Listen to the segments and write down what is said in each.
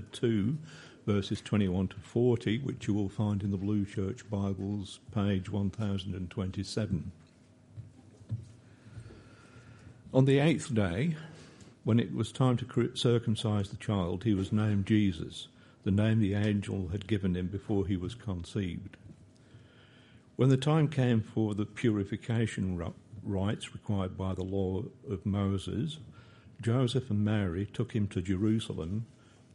2, verses 21 to 40, which you will find in the Blue Church Bibles, page 1027. On the eighth day, when it was time to circumcise the child, he was named Jesus, the name the angel had given him before he was conceived. When the time came for the purification rites required by the law of Moses, Joseph and Mary took him to Jerusalem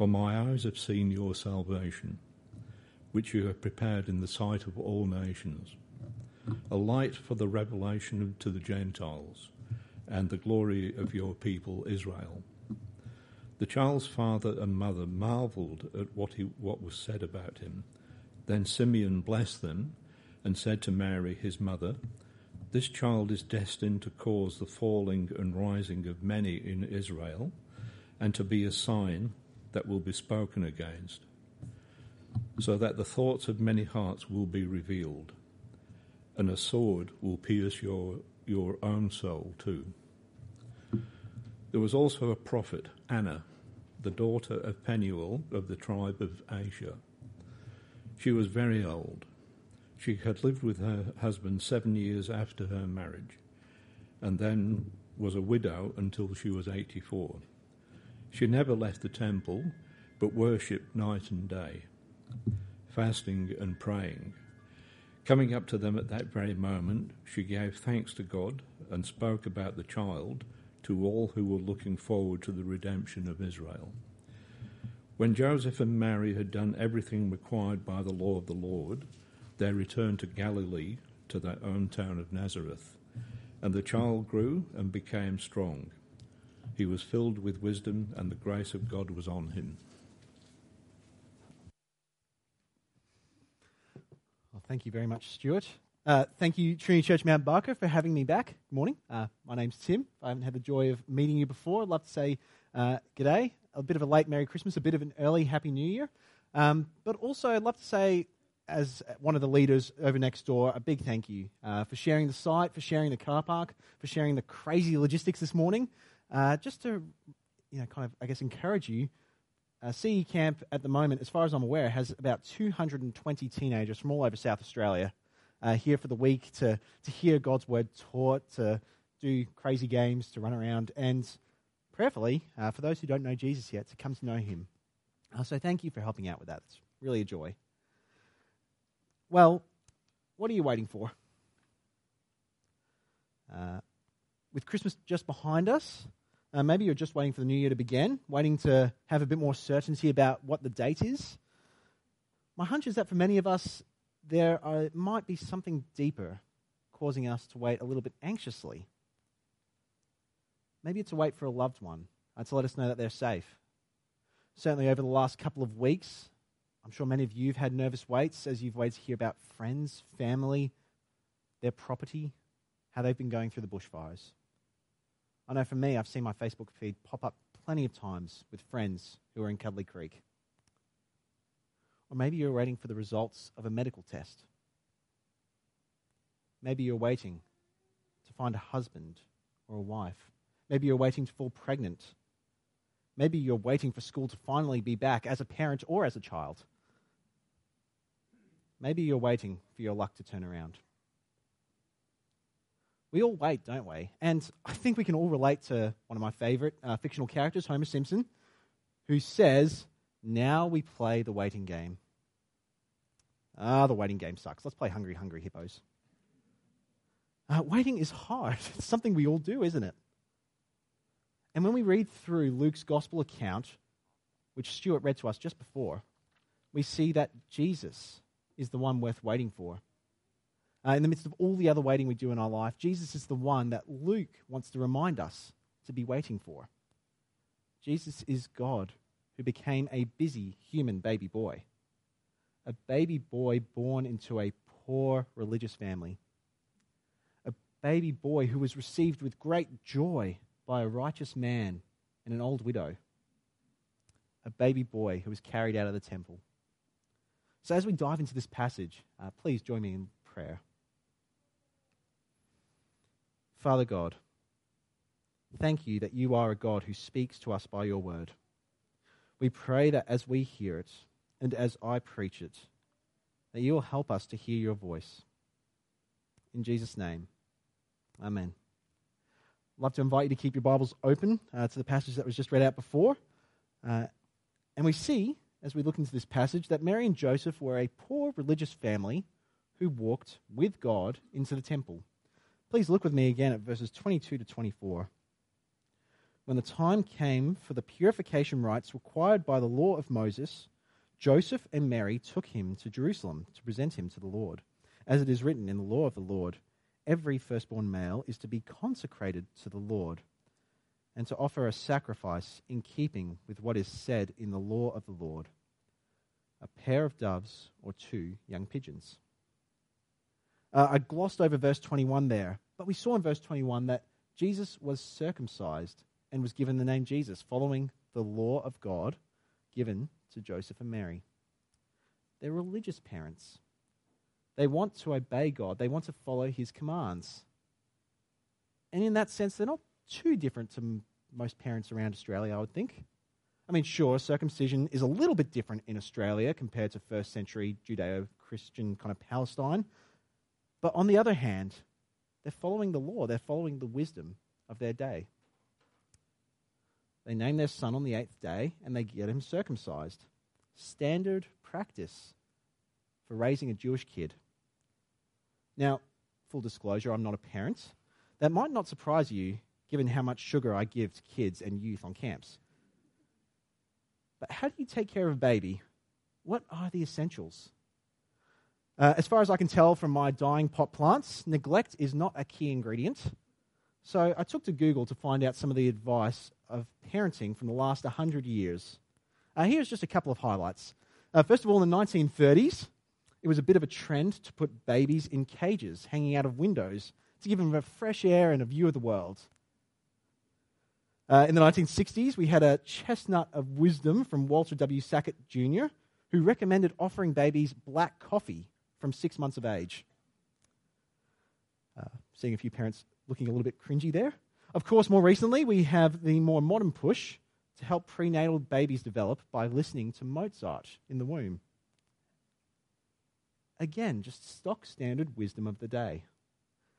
for my eyes have seen your salvation, which you have prepared in the sight of all nations, a light for the revelation to the Gentiles, and the glory of your people Israel. The child's father and mother marveled at what, he, what was said about him. Then Simeon blessed them and said to Mary, his mother, This child is destined to cause the falling and rising of many in Israel, and to be a sign that will be spoken against, so that the thoughts of many hearts will be revealed, and a sword will pierce your, your own soul too. There was also a prophet, Anna, the daughter of Penuel of the tribe of Asher. She was very old. She had lived with her husband seven years after her marriage, and then was a widow until she was 84. She never left the temple, but worshipped night and day, fasting and praying. Coming up to them at that very moment, she gave thanks to God and spoke about the child to all who were looking forward to the redemption of Israel. When Joseph and Mary had done everything required by the law of the Lord, they returned to Galilee, to their own town of Nazareth. And the child grew and became strong he was filled with wisdom, and the grace of God was on him. Well, thank you very much, Stuart. Uh, thank you, Trinity Church Mount Barker, for having me back. Good morning. Uh, my name's Tim. If I haven't had the joy of meeting you before. I'd love to say uh, g'day, a bit of a late Merry Christmas, a bit of an early Happy New Year. Um, but also, I'd love to say, as one of the leaders over next door, a big thank you uh, for sharing the site, for sharing the car park, for sharing the crazy logistics this morning. Uh, just to, you know, kind of, I guess, encourage you, uh, CE Camp at the moment, as far as I'm aware, has about 220 teenagers from all over South Australia uh, here for the week to, to hear God's word taught, to do crazy games, to run around, and prayerfully, uh, for those who don't know Jesus yet, to come to know him. Uh, so thank you for helping out with that. It's really a joy. Well, what are you waiting for? Uh, with Christmas just behind us, uh, maybe you're just waiting for the new year to begin, waiting to have a bit more certainty about what the date is. My hunch is that for many of us, there are, might be something deeper causing us to wait a little bit anxiously. Maybe it's a wait for a loved one uh, to let us know that they're safe. Certainly, over the last couple of weeks, I'm sure many of you have had nervous waits as you've waited to hear about friends, family, their property, how they've been going through the bushfires. I know for me, I've seen my Facebook feed pop up plenty of times with friends who are in Cudlee Creek. Or maybe you're waiting for the results of a medical test. Maybe you're waiting to find a husband or a wife. Maybe you're waiting to fall pregnant. Maybe you're waiting for school to finally be back as a parent or as a child. Maybe you're waiting for your luck to turn around. We all wait, don't we? And I think we can all relate to one of my favorite uh, fictional characters, Homer Simpson, who says, Now we play the waiting game. Ah, the waiting game sucks. Let's play Hungry, Hungry Hippos. Uh, waiting is hard. It's something we all do, isn't it? And when we read through Luke's gospel account, which Stuart read to us just before, we see that Jesus is the one worth waiting for. Uh, in the midst of all the other waiting we do in our life, Jesus is the one that Luke wants to remind us to be waiting for. Jesus is God who became a busy human baby boy, a baby boy born into a poor religious family, a baby boy who was received with great joy by a righteous man and an old widow, a baby boy who was carried out of the temple. So, as we dive into this passage, uh, please join me in prayer. Father God, thank you that you are a God who speaks to us by your word. We pray that as we hear it and as I preach it, that you will help us to hear your voice. In Jesus' name, amen. I'd love to invite you to keep your Bibles open uh, to the passage that was just read out before. Uh, and we see, as we look into this passage, that Mary and Joseph were a poor religious family who walked with God into the temple. Please look with me again at verses 22 to 24. When the time came for the purification rites required by the law of Moses, Joseph and Mary took him to Jerusalem to present him to the Lord. As it is written in the law of the Lord, every firstborn male is to be consecrated to the Lord and to offer a sacrifice in keeping with what is said in the law of the Lord a pair of doves or two young pigeons. Uh, I glossed over verse 21 there, but we saw in verse 21 that Jesus was circumcised and was given the name Jesus, following the law of God given to Joseph and Mary. They're religious parents. They want to obey God, they want to follow his commands. And in that sense, they're not too different to most parents around Australia, I would think. I mean, sure, circumcision is a little bit different in Australia compared to first century Judeo Christian kind of Palestine. But on the other hand, they're following the law, they're following the wisdom of their day. They name their son on the eighth day and they get him circumcised. Standard practice for raising a Jewish kid. Now, full disclosure, I'm not a parent. That might not surprise you given how much sugar I give to kids and youth on camps. But how do you take care of a baby? What are the essentials? Uh, as far as I can tell from my dying pot plants, neglect is not a key ingredient. So I took to Google to find out some of the advice of parenting from the last 100 years. Uh, here's just a couple of highlights. Uh, first of all, in the 1930s, it was a bit of a trend to put babies in cages hanging out of windows to give them a fresh air and a view of the world. Uh, in the 1960s, we had a chestnut of wisdom from Walter W. Sackett Jr., who recommended offering babies black coffee from six months of age. Uh, seeing a few parents looking a little bit cringy there. Of course, more recently, we have the more modern push to help prenatal babies develop by listening to Mozart in the womb. Again, just stock standard wisdom of the day.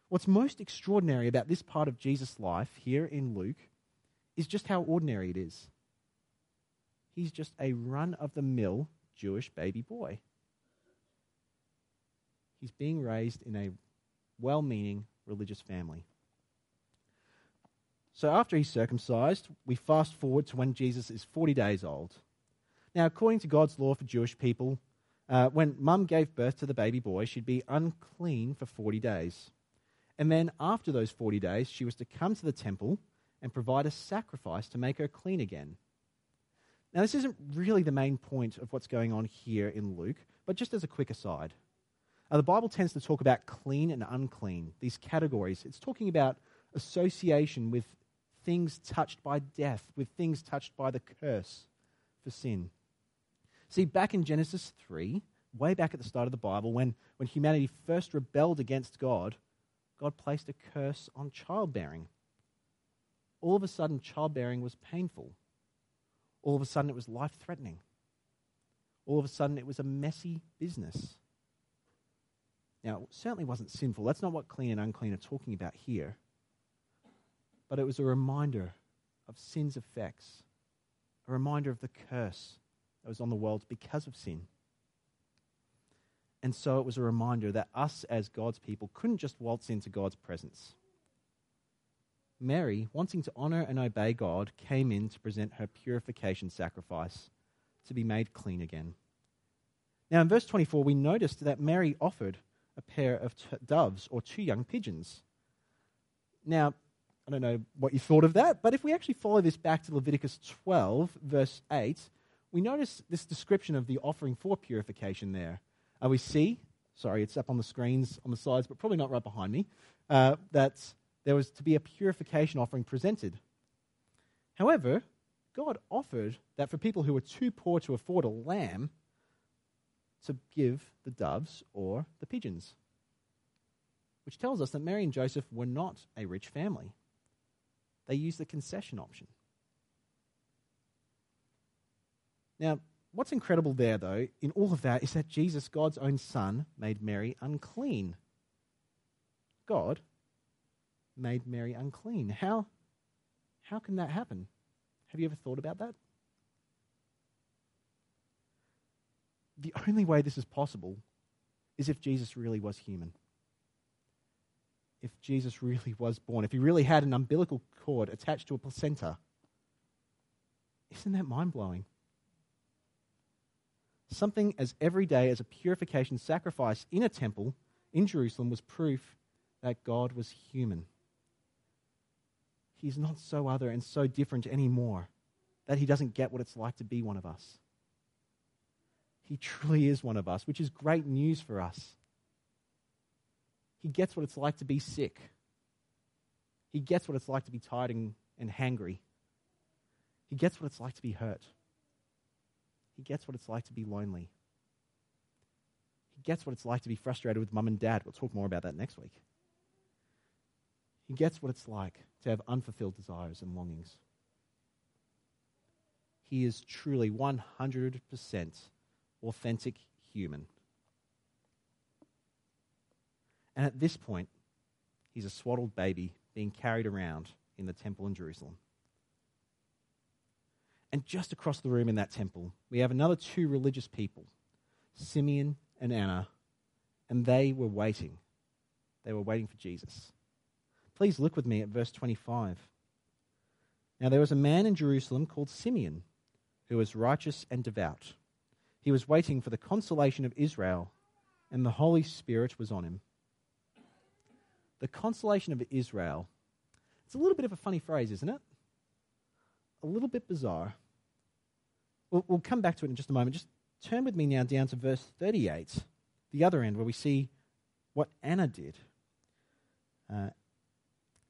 What's most extraordinary about this part of Jesus' life here in Luke is just how ordinary it is. He's just a run of the mill Jewish baby boy. He's being raised in a well meaning religious family. So after he's circumcised, we fast forward to when Jesus is 40 days old. Now, according to God's law for Jewish people, uh, when mum gave birth to the baby boy, she'd be unclean for 40 days. And then after those 40 days, she was to come to the temple and provide a sacrifice to make her clean again. Now, this isn't really the main point of what's going on here in Luke, but just as a quick aside. Uh, the Bible tends to talk about clean and unclean, these categories. It's talking about association with things touched by death, with things touched by the curse for sin. See, back in Genesis 3, way back at the start of the Bible, when, when humanity first rebelled against God, God placed a curse on childbearing. All of a sudden, childbearing was painful. All of a sudden, it was life threatening. All of a sudden, it was a messy business. Now, it certainly wasn't sinful. That's not what clean and unclean are talking about here. But it was a reminder of sin's effects, a reminder of the curse that was on the world because of sin. And so it was a reminder that us as God's people couldn't just waltz into God's presence. Mary, wanting to honor and obey God, came in to present her purification sacrifice to be made clean again. Now, in verse 24, we noticed that Mary offered a pair of t- doves or two young pigeons. Now, I don't know what you thought of that, but if we actually follow this back to Leviticus 12, verse 8, we notice this description of the offering for purification there. Uh, we see, sorry, it's up on the screens on the sides, but probably not right behind me, uh, that there was to be a purification offering presented. However, God offered that for people who were too poor to afford a lamb, to give the doves or the pigeons. Which tells us that Mary and Joseph were not a rich family. They used the concession option. Now, what's incredible there, though, in all of that, is that Jesus, God's own Son, made Mary unclean. God made Mary unclean. How, how can that happen? Have you ever thought about that? The only way this is possible is if Jesus really was human. If Jesus really was born, if he really had an umbilical cord attached to a placenta. Isn't that mind blowing? Something as everyday as a purification sacrifice in a temple in Jerusalem was proof that God was human. He's not so other and so different anymore that he doesn't get what it's like to be one of us. He truly is one of us, which is great news for us. He gets what it's like to be sick. He gets what it's like to be tired and, and hangry. He gets what it's like to be hurt. He gets what it's like to be lonely. He gets what it's like to be frustrated with mum and dad. We'll talk more about that next week. He gets what it's like to have unfulfilled desires and longings. He is truly 100% authentic human. And at this point, he's a swaddled baby being carried around in the temple in Jerusalem. And just across the room in that temple, we have another two religious people, Simeon and Anna, and they were waiting. They were waiting for Jesus. Please look with me at verse 25. Now there was a man in Jerusalem called Simeon, who was righteous and devout. He was waiting for the consolation of Israel, and the Holy Spirit was on him. The consolation of Israel. It's a little bit of a funny phrase, isn't it? A little bit bizarre. We'll, we'll come back to it in just a moment. Just turn with me now down to verse 38, the other end, where we see what Anna did. Uh,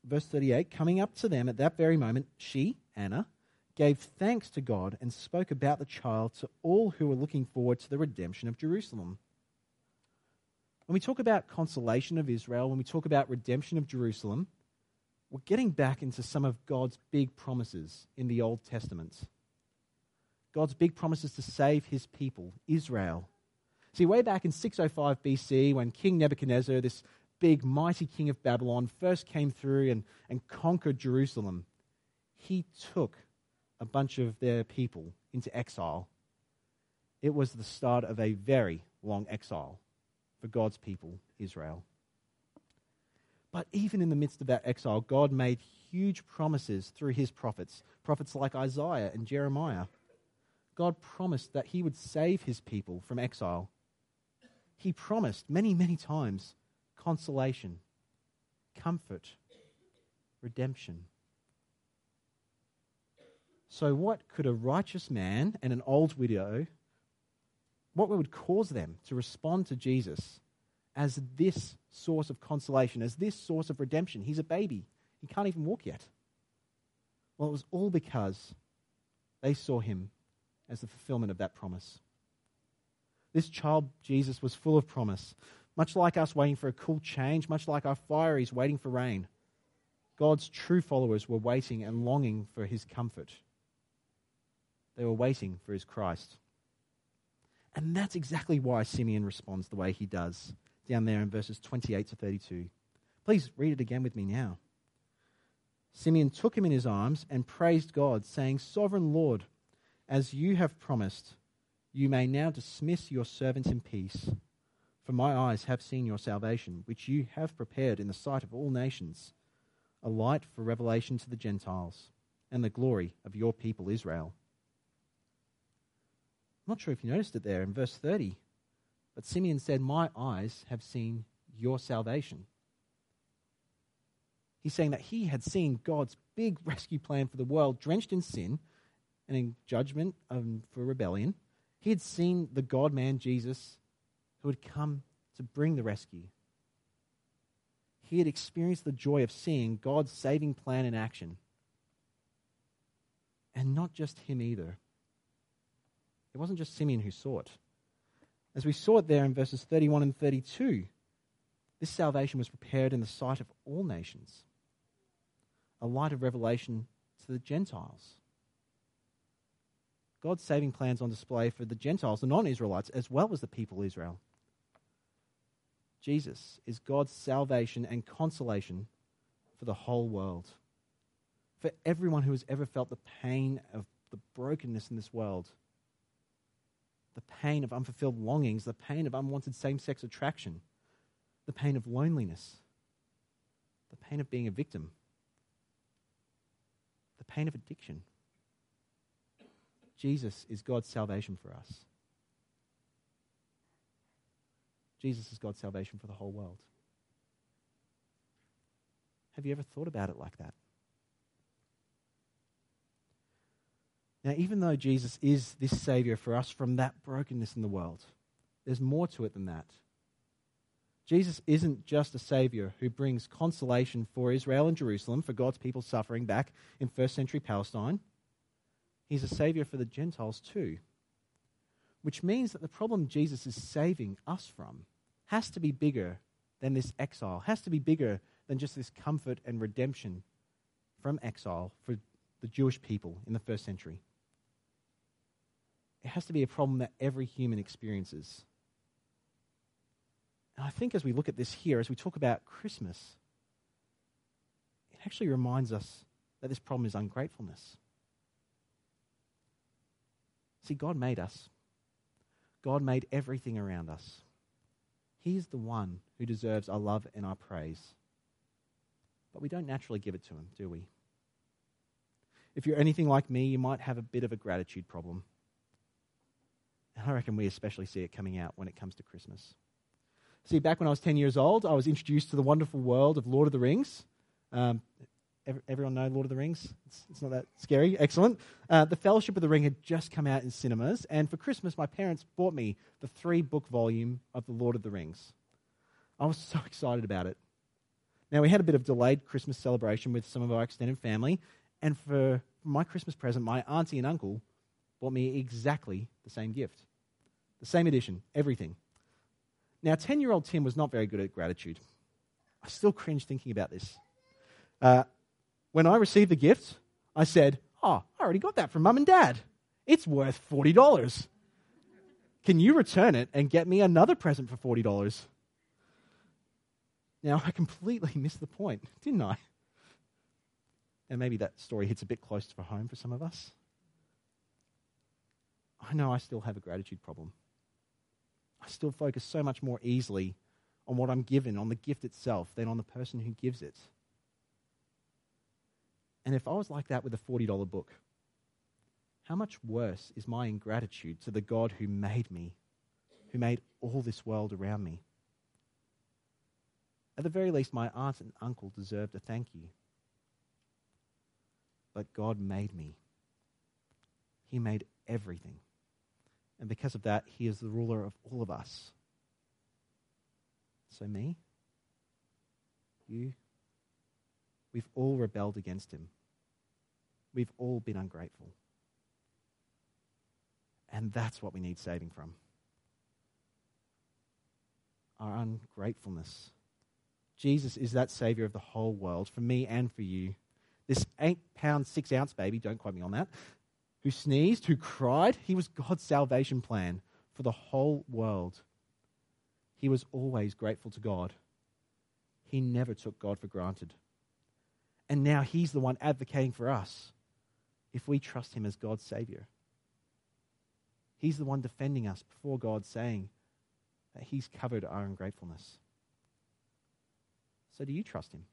verse 38 Coming up to them at that very moment, she, Anna, gave thanks to God and spoke about the child to all who were looking forward to the redemption of Jerusalem. When we talk about consolation of Israel, when we talk about redemption of Jerusalem, we're getting back into some of God's big promises in the Old Testament. God's big promises to save his people, Israel. See, way back in 605 BC, when King Nebuchadnezzar, this big, mighty king of Babylon, first came through and, and conquered Jerusalem, he took a bunch of their people into exile. It was the start of a very long exile for God's people, Israel. But even in the midst of that exile, God made huge promises through his prophets, prophets like Isaiah and Jeremiah. God promised that he would save his people from exile. He promised many, many times consolation, comfort, redemption. So, what could a righteous man and an old widow, what would cause them to respond to Jesus as this source of consolation, as this source of redemption? He's a baby, he can't even walk yet. Well, it was all because they saw him as the fulfillment of that promise. This child, Jesus, was full of promise. Much like us waiting for a cool change, much like our fireys waiting for rain, God's true followers were waiting and longing for his comfort. They were waiting for his Christ. And that's exactly why Simeon responds the way he does down there in verses 28 to 32. Please read it again with me now. Simeon took him in his arms and praised God, saying, Sovereign Lord, as you have promised, You may now dismiss your servants in peace, for my eyes have seen your salvation, which you have prepared in the sight of all nations, a light for revelation to the Gentiles, and the glory of your people Israel. I'm not sure if you noticed it there in verse 30, but Simeon said, My eyes have seen your salvation. He's saying that he had seen God's big rescue plan for the world drenched in sin and in judgment for rebellion. He had seen the God man Jesus who had come to bring the rescue. He had experienced the joy of seeing God's saving plan in action. And not just him either. It wasn't just Simeon who saw it. As we saw it there in verses 31 and 32, this salvation was prepared in the sight of all nations, a light of revelation to the Gentiles. God's saving plans on display for the Gentiles, the non Israelites, as well as the people Israel. Jesus is God's salvation and consolation for the whole world. For everyone who has ever felt the pain of the brokenness in this world, the pain of unfulfilled longings, the pain of unwanted same sex attraction, the pain of loneliness, the pain of being a victim, the pain of addiction. Jesus is God's salvation for us. Jesus is God's salvation for the whole world. Have you ever thought about it like that? Now, even though Jesus is this Savior for us from that brokenness in the world, there's more to it than that. Jesus isn't just a Savior who brings consolation for Israel and Jerusalem, for God's people suffering back in first century Palestine. He's a Savior for the Gentiles too. Which means that the problem Jesus is saving us from has to be bigger than this exile, has to be bigger than just this comfort and redemption from exile for the Jewish people in the first century. It has to be a problem that every human experiences. And I think as we look at this here, as we talk about Christmas, it actually reminds us that this problem is ungratefulness. See, God made us. God made everything around us. He's the one who deserves our love and our praise. But we don't naturally give it to him, do we? If you're anything like me, you might have a bit of a gratitude problem. And I reckon we especially see it coming out when it comes to Christmas. See, back when I was 10 years old, I was introduced to the wonderful world of Lord of the Rings. Um, everyone know Lord of the Rings? It's, it's not that scary. Excellent. Uh, the Fellowship of the Ring had just come out in cinemas, and for Christmas, my parents bought me the three book volume of The Lord of the Rings. I was so excited about it. Now, we had a bit of delayed Christmas celebration with some of our extended family, and for my Christmas present, my auntie and uncle bought me exactly the same gift. The same edition, everything. Now, 10 year old Tim was not very good at gratitude. I still cringe thinking about this. Uh, when I received the gift, I said, Oh, I already got that from mum and dad. It's worth $40. Can you return it and get me another present for $40? Now, I completely missed the point, didn't I? And maybe that story hits a bit close to home for some of us. I know I still have a gratitude problem. I still focus so much more easily on what I'm given, on the gift itself, than on the person who gives it. And if I was like that with a $40 book, how much worse is my ingratitude to the God who made me, who made all this world around me? At the very least, my aunt and uncle deserved a thank you. But God made me. He made everything. And because of that, He is the ruler of all of us. So, me, you, We've all rebelled against him. We've all been ungrateful. And that's what we need saving from our ungratefulness. Jesus is that Savior of the whole world, for me and for you. This eight pound, six ounce baby, don't quote me on that, who sneezed, who cried, he was God's salvation plan for the whole world. He was always grateful to God. He never took God for granted. And now he's the one advocating for us if we trust him as God's Savior. He's the one defending us before God, saying that He's covered our ungratefulness. So, do you trust Him?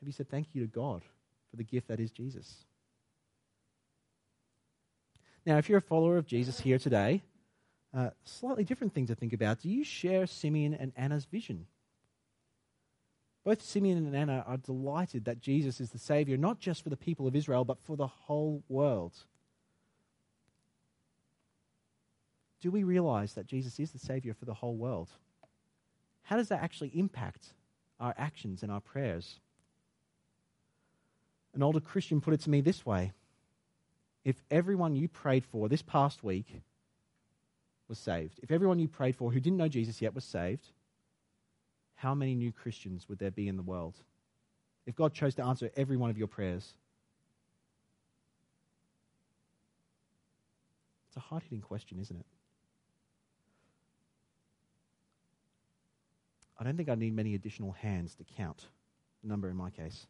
Have you said thank you to God for the gift that is Jesus? Now, if you're a follower of Jesus here today, uh, slightly different thing to think about. Do you share Simeon and Anna's vision? Both Simeon and Anna are delighted that Jesus is the Savior, not just for the people of Israel, but for the whole world. Do we realize that Jesus is the Savior for the whole world? How does that actually impact our actions and our prayers? An older Christian put it to me this way If everyone you prayed for this past week was saved, if everyone you prayed for who didn't know Jesus yet was saved, how many new Christians would there be in the world? If God chose to answer every one of your prayers, it's a hard hitting question, isn't it? I don't think I need many additional hands to count the number in my case.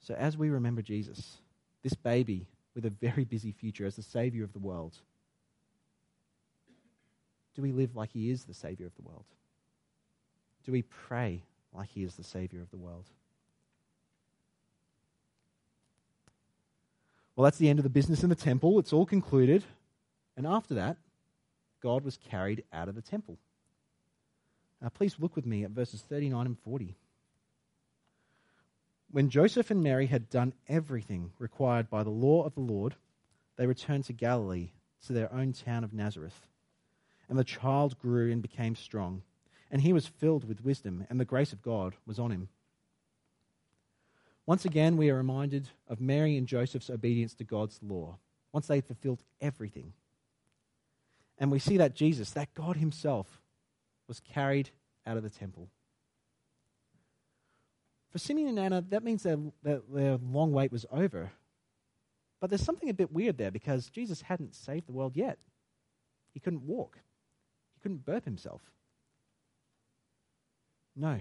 So, as we remember Jesus, this baby with a very busy future as the Savior of the world, do we live like He is the Savior of the world? Do we pray like He is the Savior of the world? Well, that's the end of the business in the temple. It's all concluded. And after that, God was carried out of the temple. Now, please look with me at verses 39 and 40. When Joseph and Mary had done everything required by the law of the Lord, they returned to Galilee, to their own town of Nazareth. And the child grew and became strong, and he was filled with wisdom, and the grace of God was on him. Once again, we are reminded of Mary and Joseph's obedience to God's law, once they fulfilled everything. And we see that Jesus, that God Himself, was carried out of the temple. For Simeon and Anna, that means their, their, their long wait was over. But there's something a bit weird there because Jesus hadn't saved the world yet. He couldn't walk, he couldn't burp himself. No.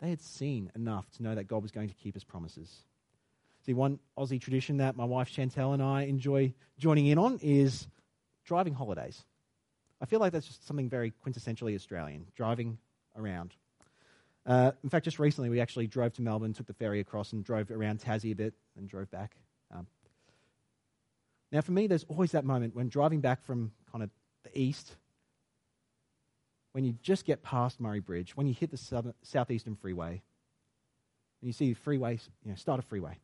They had seen enough to know that God was going to keep his promises. See, one Aussie tradition that my wife Chantel and I enjoy joining in on is driving holidays. I feel like that's just something very quintessentially Australian, driving around. Uh, in fact, just recently we actually drove to Melbourne, took the ferry across, and drove around Tassie a bit, and drove back. Um, now, for me, there's always that moment when driving back from kind of the east, when you just get past Murray Bridge, when you hit the southern, southeastern freeway, and you see the freeway, you know, start a freeway.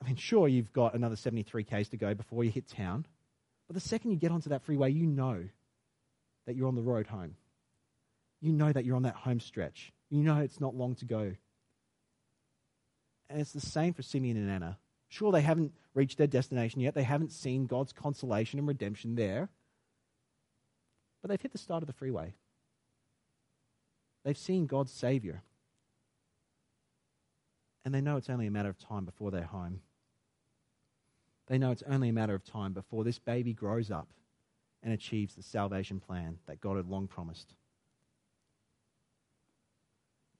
I mean, sure, you've got another 73 k's to go before you hit town, but the second you get onto that freeway, you know that you're on the road home you know that you're on that home stretch. You know it's not long to go. And it's the same for Simeon and Anna. Sure, they haven't reached their destination yet, they haven't seen God's consolation and redemption there, but they've hit the start of the freeway. They've seen God's Savior. And they know it's only a matter of time before they're home. They know it's only a matter of time before this baby grows up and achieves the salvation plan that God had long promised.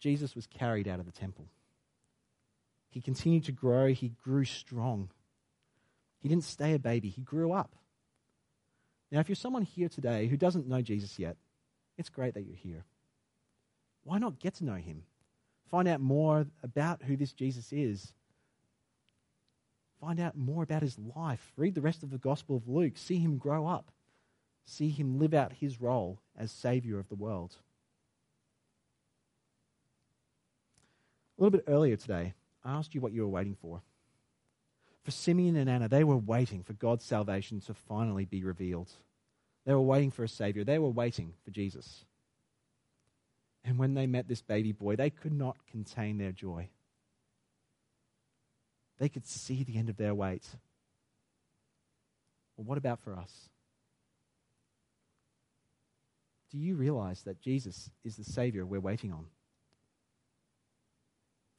Jesus was carried out of the temple. He continued to grow, he grew strong. He didn't stay a baby, he grew up. Now, if you're someone here today who doesn't know Jesus yet, it's great that you're here. Why not get to know him? Find out more about who this Jesus is. Find out more about his life. Read the rest of the Gospel of Luke. See him grow up. See him live out his role as Savior of the world. A little bit earlier today, I asked you what you were waiting for. For Simeon and Anna, they were waiting for God's salvation to finally be revealed. They were waiting for a Savior. They were waiting for Jesus. And when they met this baby boy, they could not contain their joy. They could see the end of their wait. Well, what about for us? Do you realize that Jesus is the Savior we're waiting on?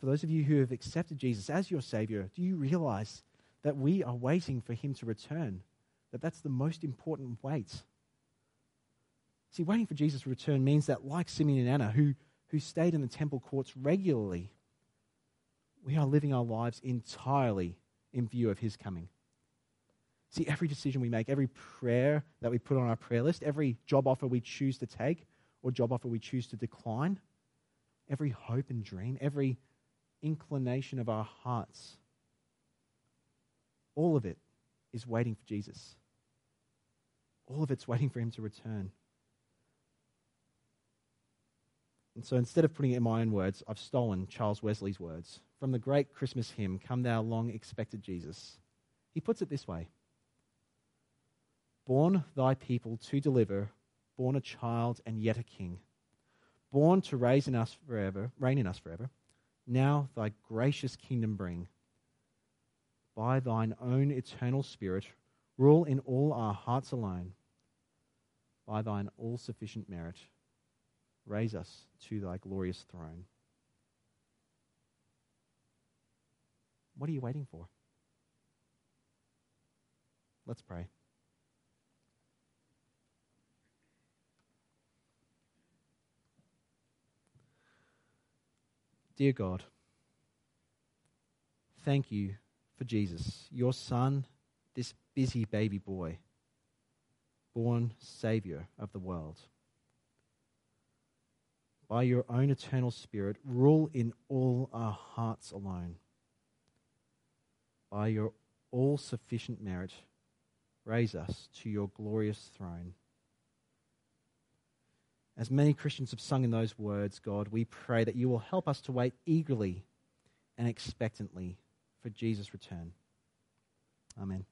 For those of you who have accepted Jesus as your Savior, do you realize that we are waiting for Him to return? That that's the most important wait. See, waiting for Jesus to return means that, like Simeon and Anna, who, who stayed in the temple courts regularly, we are living our lives entirely in view of His coming. See, every decision we make, every prayer that we put on our prayer list, every job offer we choose to take or job offer we choose to decline, every hope and dream, every inclination of our hearts, all of it is waiting for Jesus. All of it's waiting for Him to return. And so instead of putting it in my own words, I've stolen Charles Wesley's words from the great Christmas hymn, Come Thou Long Expected Jesus. He puts it this way Born thy people to deliver, born a child and yet a king, born to raise in us forever, reign in us forever, now thy gracious kingdom bring. By thine own eternal spirit, rule in all our hearts alone. By thine all sufficient merit, raise us to thy glorious throne. What are you waiting for? Let's pray. Dear God, thank you for Jesus, your Son, this busy baby boy, born Savior of the world by your own eternal Spirit, rule in all our hearts alone. By your all sufficient merit, raise us to your glorious throne. As many Christians have sung in those words, God, we pray that you will help us to wait eagerly and expectantly for Jesus' return. Amen.